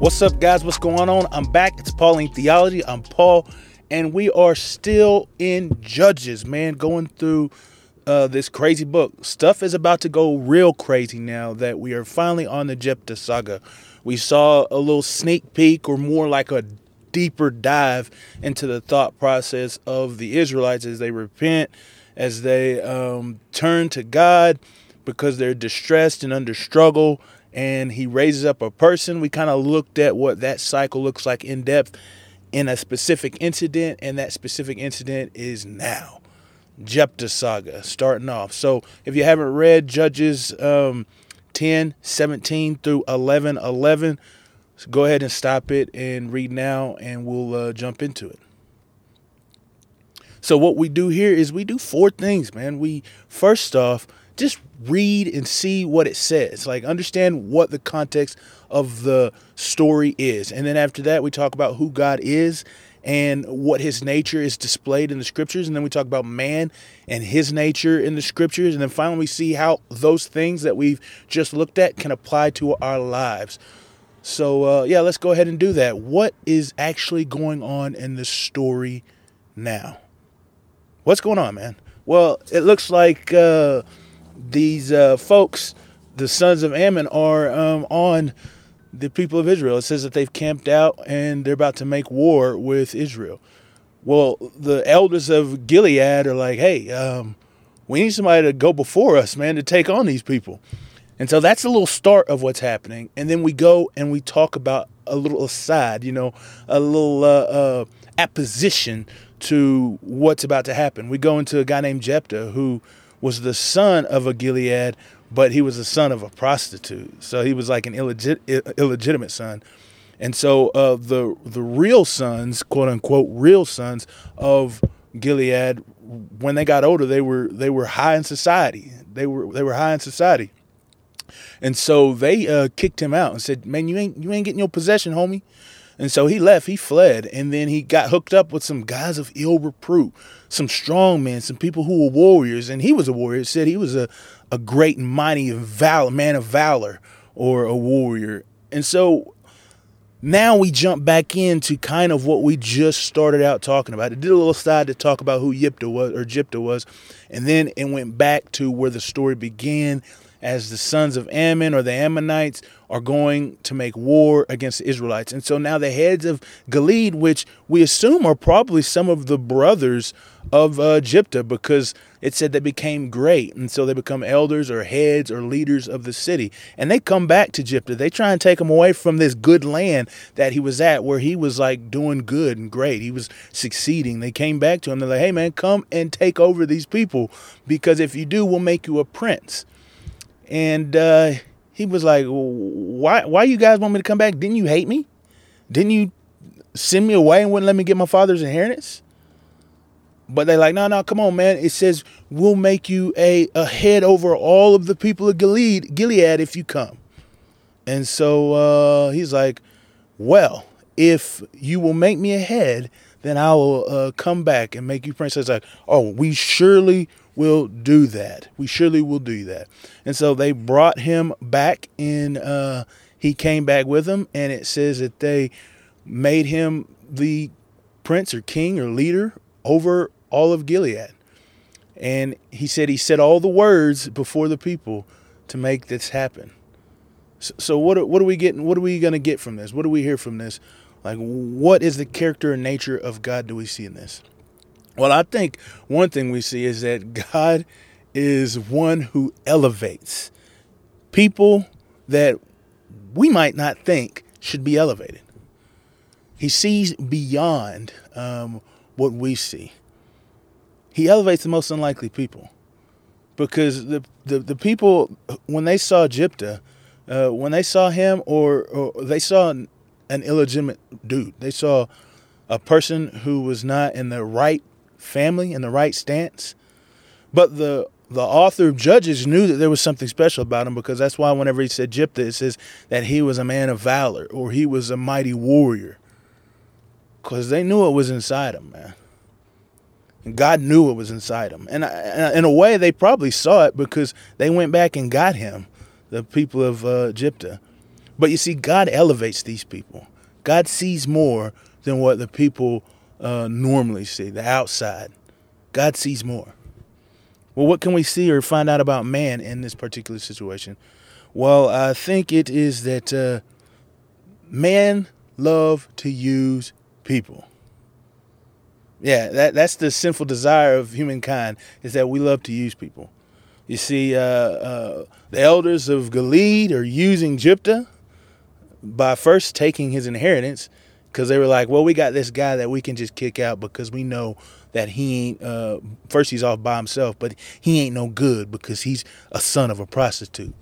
What's up, guys? What's going on? I'm back. It's Pauline Theology. I'm Paul, and we are still in Judges, man, going through uh, this crazy book. Stuff is about to go real crazy now that we are finally on the Jephthah saga. We saw a little sneak peek, or more like a deeper dive into the thought process of the Israelites as they repent, as they um, turn to God because they're distressed and under struggle, and He raises up a person. We kind of looked at what that cycle looks like in depth in a specific incident, and that specific incident is now. Jephthah saga starting off. So if you haven't read Judges um, 10, 17 through 11, 11, so go ahead and stop it and read now, and we'll uh, jump into it. So what we do here is we do four things, man. We first off just read and see what it says, like understand what the context of the story is, and then after that we talk about who God is and what his nature is displayed in the scriptures. And then we talk about man and his nature in the scriptures. And then finally, we see how those things that we've just looked at can apply to our lives. So, uh, yeah, let's go ahead and do that. What is actually going on in the story now? What's going on, man? Well, it looks like uh, these uh, folks, the sons of Ammon, are um, on the people of Israel. It says that they've camped out and they're about to make war with Israel. Well, the elders of Gilead are like, hey, um, we need somebody to go before us, man, to take on these people. And so that's a little start of what's happening. And then we go and we talk about a little aside, you know, a little uh, uh, apposition to what's about to happen. We go into a guy named Jephthah who was the son of a Gilead but he was the son of a prostitute, so he was like an illegit- illegitimate son. And so uh, the the real sons, quote unquote, real sons of Gilead, when they got older, they were they were high in society. They were they were high in society, and so they uh, kicked him out and said, "Man, you ain't you ain't getting your possession, homie." And so he left, he fled, and then he got hooked up with some guys of ill repute, some strong men, some people who were warriors, and he was a warrior. said he was a, a great and mighty val- man of valor or a warrior. And so now we jump back into kind of what we just started out talking about. It did a little side to talk about who Yipta was or Jipta was, and then it went back to where the story began as the sons of Ammon or the Ammonites are going to make war against the Israelites. And so now the heads of Gilead, which we assume are probably some of the brothers of uh, Jephthah, because it said they became great. And so they become elders or heads or leaders of the city. And they come back to Jephthah. They try and take him away from this good land that he was at, where he was like doing good and great. He was succeeding. They came back to him. They're like, hey, man, come and take over these people, because if you do, we'll make you a prince. And uh, he was like, "Why? Why you guys want me to come back? Didn't you hate me? Didn't you send me away and wouldn't let me get my father's inheritance?" But they like, no, no, come on, man. It says we'll make you a, a head over all of the people of Gilead, Gilead if you come. And so uh, he's like, well, if you will make me a head, then I will uh, come back and make you princess. Like, oh, we surely will do that. We surely will do that. And so they brought him back in, uh, he came back with them, and it says that they made him the prince or king or leader over all of Gilead. And he said he said all the words before the people to make this happen. So, so what what are we getting? What are we going to get from this? What do we hear from this? Like, what is the character and nature of God do we see in this? Well, I think one thing we see is that God is one who elevates people that we might not think should be elevated. He sees beyond um, what we see. He elevates the most unlikely people because the, the, the people, when they saw Jephthah, uh, when they saw him or, or they saw an, an illegitimate dude, they saw a person who was not in the right family in the right stance. But the the author of Judges knew that there was something special about him because that's why whenever he said Jephthah, it says that he was a man of valor or he was a mighty warrior. Because they knew it was inside him, man. And God knew it was inside him. And in a way, they probably saw it because they went back and got him, the people of uh. But you see, God elevates these people. God sees more than what the people uh, normally see, the outside. God sees more. Well, what can we see or find out about man in this particular situation? Well, I think it is that uh, man love to use people. Yeah, that that's the sinful desire of humankind is that we love to use people. You see, uh, uh, the elders of Gilead are using Jephthah by first taking his inheritance because they were like, well, we got this guy that we can just kick out because we know that he ain't, uh, first, he's off by himself, but he ain't no good because he's a son of a prostitute.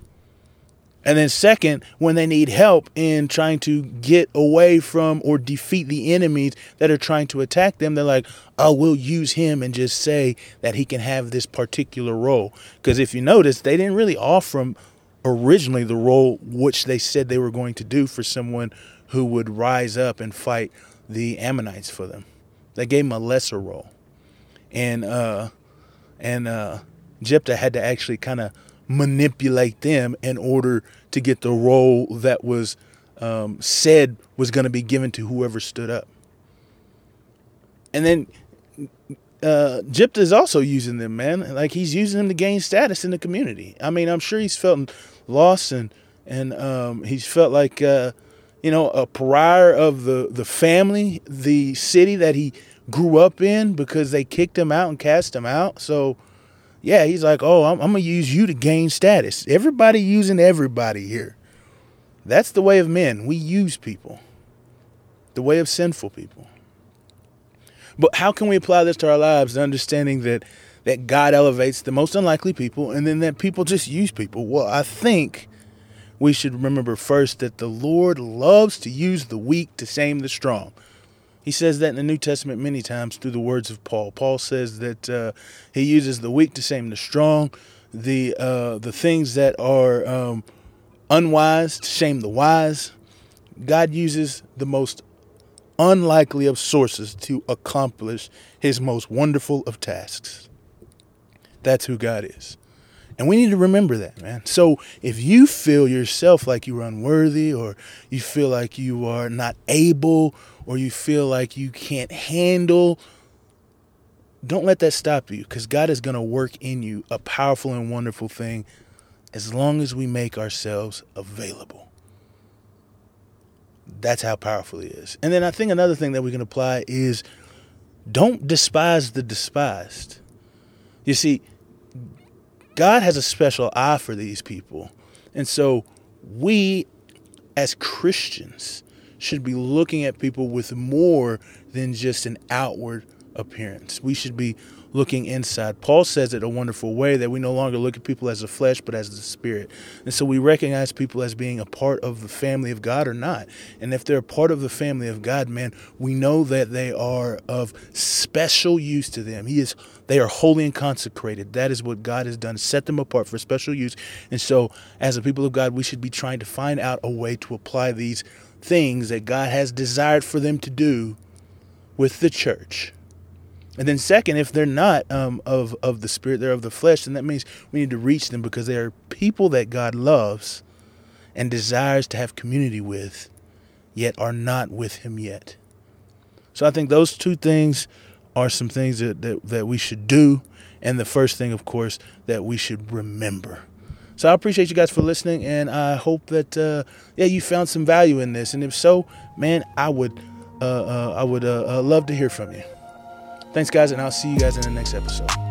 And then, second, when they need help in trying to get away from or defeat the enemies that are trying to attack them, they're like, oh, we'll use him and just say that he can have this particular role. Because if you notice, they didn't really offer him originally the role which they said they were going to do for someone who would rise up and fight the Ammonites for them. They gave him a lesser role. And, uh, and, uh, Jephthah had to actually kind of manipulate them in order to get the role that was um, said was going to be given to whoever stood up. And then uh, Jephthah is also using them, man. Like he's using them to gain status in the community. I mean, I'm sure he's felt lost and and um, he's felt like uh, you know a pariah of the the family, the city that he grew up in because they kicked him out and cast him out. So yeah, he's like, oh, I'm, I'm going to use you to gain status. Everybody using everybody here. That's the way of men. We use people, the way of sinful people. But how can we apply this to our lives, understanding that, that God elevates the most unlikely people and then that people just use people? Well, I think we should remember first that the Lord loves to use the weak to shame the strong. He says that in the New Testament many times through the words of Paul. Paul says that uh, he uses the weak to shame the strong, the uh, the things that are um, unwise to shame the wise. God uses the most unlikely of sources to accomplish his most wonderful of tasks. That's who God is. And we need to remember that, man. So if you feel yourself like you're unworthy or you feel like you are not able or you feel like you can't handle, don't let that stop you because God is going to work in you a powerful and wonderful thing as long as we make ourselves available. That's how powerful He is. And then I think another thing that we can apply is don't despise the despised. You see, God has a special eye for these people. And so we as Christians should be looking at people with more than just an outward appearance. We should be looking inside. Paul says it a wonderful way that we no longer look at people as the flesh, but as the spirit. And so we recognize people as being a part of the family of God or not. And if they're a part of the family of God, man, we know that they are of special use to them. He is they are holy and consecrated. That is what God has done, set them apart for special use. And so as a people of God, we should be trying to find out a way to apply these things that God has desired for them to do with the church. And then second, if they're not um, of of the spirit, they're of the flesh, then that means we need to reach them because they are people that God loves and desires to have community with, yet are not with Him yet. So I think those two things are some things that, that, that we should do. And the first thing, of course, that we should remember. So I appreciate you guys for listening, and I hope that uh, yeah you found some value in this. And if so, man, I would uh, uh, I would uh, uh, love to hear from you. Thanks, guys, and I'll see you guys in the next episode.